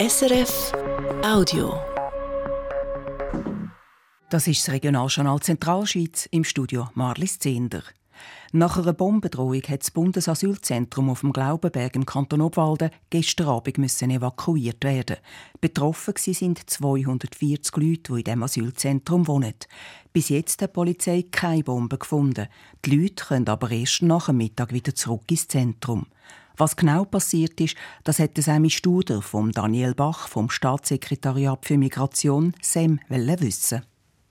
SRF Audio. Das ist das Regionaljournal Zentralschweiz im Studio Marlis Zehnder. Nach einer Bombendrohung hat das Bundesasylzentrum auf dem Glaubenberg im Kanton Obwalden gestern Abend müssen evakuiert werden. Betroffen sind 240 Leute, die in diesem Asylzentrum wohnen. Bis jetzt hat die Polizei keine Bombe gefunden. Die Leute können aber erst nach dem Mittag wieder zurück ins Zentrum. Was genau passiert ist, das hätte Sammy Studer vom Daniel Bach vom Staatssekretariat für Migration SEM wissen.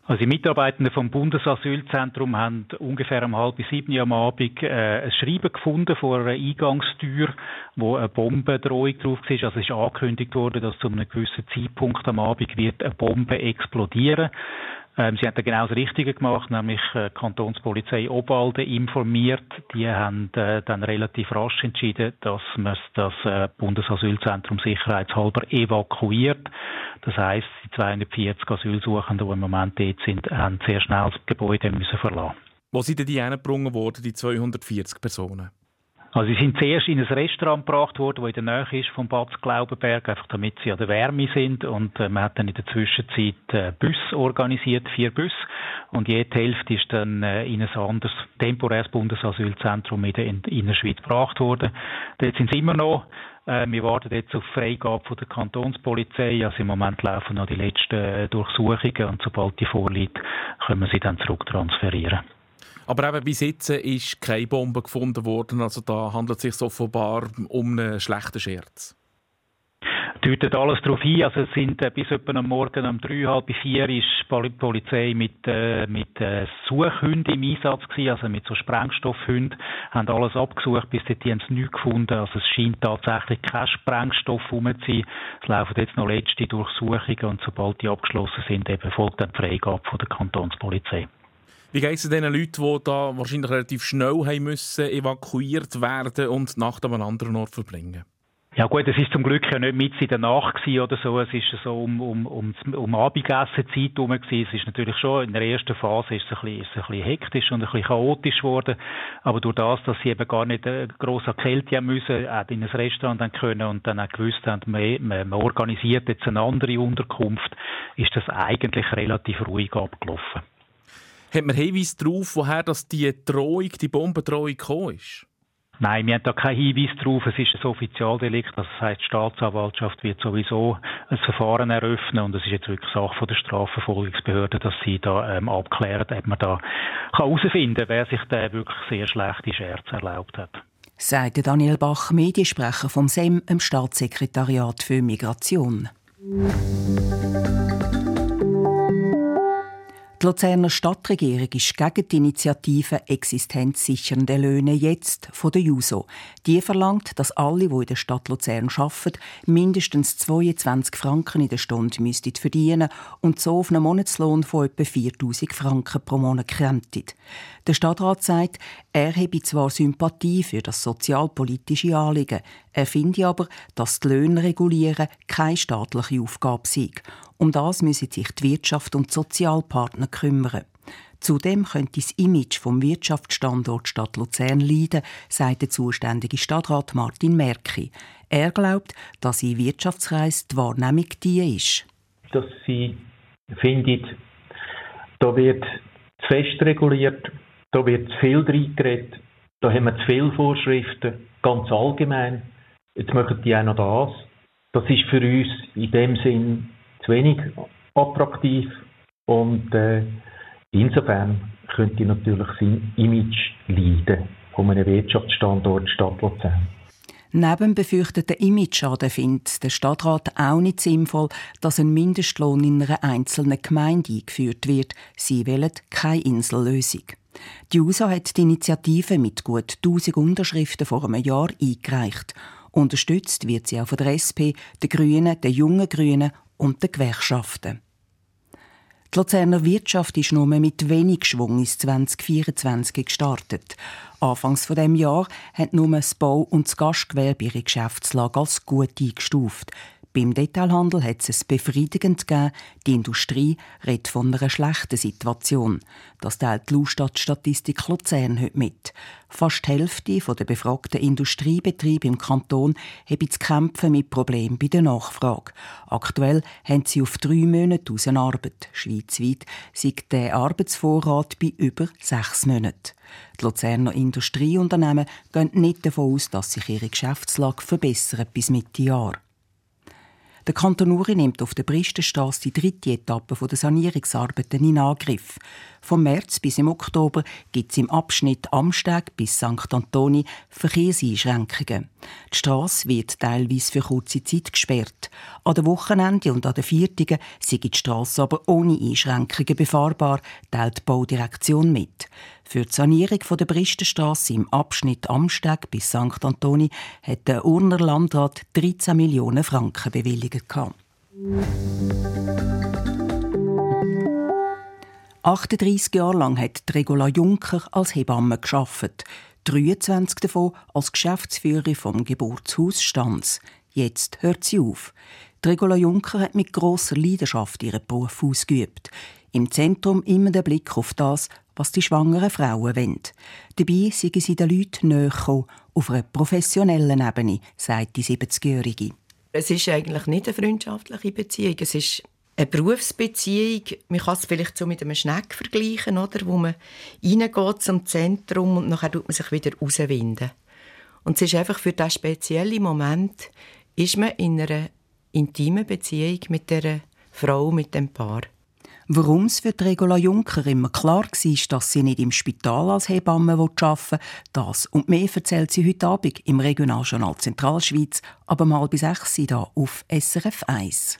Also die Mitarbeitenden vom Bundesasylzentrum haben ungefähr um halb sieben am Abend äh, ein Schreiben gefunden vor einer Eingangstür, wo eine Bombendrohung drauf war. Also es ist angekündigt worden, dass zu einem gewissen Zeitpunkt am Abend wird eine Bombe explodieren. Ähm, sie haben da genau das Richtige gemacht, nämlich äh, Kantonspolizei Obalden informiert. Die haben äh, dann relativ rasch entschieden, dass man das äh, Bundesasylzentrum sicherheitshalber evakuiert. Das heißt, die 240 Asylsuchenden, die im Moment dort sind, haben sehr schnell das Gebäude müssen verlassen. Wo sind denn die hingebracht worden, die 240 Personen? Also sie sind zuerst in ein Restaurant gebracht worden, das in der Nähe ist vom Bad Glaubenberg, einfach damit sie an der Wärme sind. Und äh, man hat dann in der Zwischenzeit äh, Bus organisiert, vier Bus. Und jede Hälfte ist dann äh, in ein anderes temporäres Bundesasylzentrum in der Innerschweiz gebracht worden. Dort sind sie immer noch. Äh, wir warten jetzt auf Freigabe von der Kantonspolizei. Also im Moment laufen noch die letzten äh, Durchsuchungen und sobald die vorliegt, können wir sie dann zurücktransferieren. Aber eben bis jetzt ist keine Bombe gefunden worden. Also da handelt es sich offenbar um einen schlechten Scherz. Deutet alles darauf hin. Also es sind äh, bis etwa am Morgen um drei, halb vier ist die Polizei mit, äh, mit äh, Suchhunden im Einsatz gewesen, also mit so Sprengstoffhunden, haben alles abgesucht, bis dort haben sie nichts gefunden. Also es scheint tatsächlich kein Sprengstoff rum zu sein. Es laufen jetzt noch letzte Durchsuchungen und sobald die abgeschlossen sind, eben folgt dann die Freigabe von der Kantonspolizei. Wie geht es den Leuten, die da wahrscheinlich relativ schnell haben müssen, evakuiert werden und Nacht an einem anderen Ort verbringen? Ja gut, es ist zum Glück ja nicht mit in der Nacht oder so. Es ist so um, um, um, um Abendessenzeit herum. Es ist natürlich schon, in der ersten Phase ist es ein bisschen, ist es ein bisschen hektisch und ein bisschen chaotisch geworden. Aber durch das, dass sie eben gar nicht äh, gross Kälte haben müssen, auch in ein Restaurant dann können und dann auch gewusst haben, man, man organisiert jetzt eine andere Unterkunft, ist das eigentlich relativ ruhig abgelaufen. Hat man Hinweise darauf, woher das die Drohung, die Bombendrohung gekommen ist? Nein, wir haben da keinen Hinweis darauf. Es ist ein Offizialdelikt. Das heißt, die Staatsanwaltschaft wird sowieso ein Verfahren eröffnen und es ist jetzt wirklich Sache von der Strafverfolgungsbehörde, dass sie da ähm, abklären, ob man da herausfinden kann, wer sich da wirklich sehr schlechte Scherze erlaubt hat. Sagt Daniel Bach, Mediensprecher vom SEM, im Staatssekretariat für Migration. Die Luzerner Stadtregierung ist gegen die Initiative Existenzsichernde Löhne jetzt von der JUSO. Die verlangt, dass alle, die in der Stadt Luzern arbeiten, mindestens 22 Franken in der Stunde müssten verdienen und so auf einen Monatslohn von etwa 4000 Franken pro Monat kämpfen. Der Stadtrat sagt, er habe zwar Sympathie für das sozialpolitische Anliegen, er finde aber, dass die Löhne regulieren keine staatliche Aufgabe sei. Um das müssen sich die Wirtschaft und die Sozialpartner kümmern. Zudem könnte das Image vom Wirtschaftsstandort Stadt Luzern leiden, sagt der zuständige Stadtrat Martin Merki. Er glaubt, dass in Wirtschaftskreis die Wahrnehmung die ist. Dass sie findet, da wird zu fest reguliert, da wird zu viel reingeredet, da haben wir zu viele Vorschriften, ganz allgemein. Jetzt machen die auch noch das. Das ist für uns in dem Sinn zu wenig attraktiv und äh, insofern könnte natürlich sein Image leiden von einem Wirtschaftsstandort Stadt Luzern. Neben befürchteten Image-Schaden findet der Stadtrat auch nicht sinnvoll, dass ein Mindestlohn in einer einzelnen Gemeinde eingeführt wird. Sie wollen keine Insellösung. Die USA hat die Initiative mit gut 1000 Unterschriften vor einem Jahr eingereicht. Unterstützt wird sie auch von der SP, den Grünen, den jungen Grünen und den Gewerkschaften. Die Luzerner Wirtschaft ist nur mit wenig Schwung ins 2024 gestartet. Anfangs von dem Jahr hat nur das Bau- und das Gastgewerbe ihre Geschäftslage als gut eingestuft. Beim Detailhandel hat es befriedigend gegeben. Die Industrie redet von einer schlechten Situation. Das teilt die Lustadt-Statistik Luzern heute mit. Fast die Hälfte der befragten Industriebetriebe im Kanton haben zu kämpfen mit Problemen bei der Nachfrage. Aktuell haben sie auf drei Monate aus Arbeit. Schweizweit sieht der Arbeitsvorrat bei über sechs Monaten. Die Luzerner Industrieunternehmen gehen nicht davon aus, dass sich ihre Geschäftslage verbessert bis Mitte Jahr. Der Kanton Uri nimmt auf der Bristenstrasse die dritte Etappe der Sanierungsarbeiten in Angriff. Vom März bis im Oktober gibt es im Abschnitt Amsteg bis St. Antoni Verkehrseinschränkungen. Die Strasse wird teilweise für kurze Zeit gesperrt. An den Wochenenden und an den Viertigen sind die Strasse aber ohne Einschränkungen befahrbar, teilt die Baudirektion mit. Für die Sanierung der Bristenstrasse im Abschnitt Amsteg bis St. Antoni hat der Urner Landrat 13 Millionen Franken bewilligt. 38 Jahre lang hat Regula Juncker als Hebamme geschafft. 23 davon als Geschäftsführerin vom Geburtshaus Stanz. Jetzt hört sie auf. Regula Juncker hat mit großer Leidenschaft ihren Beruf ausgeübt. Im Zentrum immer der Blick auf das, was die schwangeren Frauen wollen. Dabei sind sie den Leuten näher auf einer professionellen Ebene, sagt die 70-Jährige. Es ist eigentlich nicht eine freundschaftliche Beziehung. Es ist eine Berufsbeziehung, man kann es vielleicht so mit einem Schneck vergleichen, oder? wo man reingeht zum Zentrum und nachher tut man sich wieder rauswinden. Und es ist einfach für diesen speziellen Moment, ist man in einer intimen Beziehung mit der Frau, mit dem Paar. Warum es für Regula Juncker immer klar war, dass sie nicht im Spital als Hebamme arbeiten will, das und mehr erzählt sie heute Abend im Regionaljournal Zentralschweiz, aber mal bis 6 hier auf SRF 1.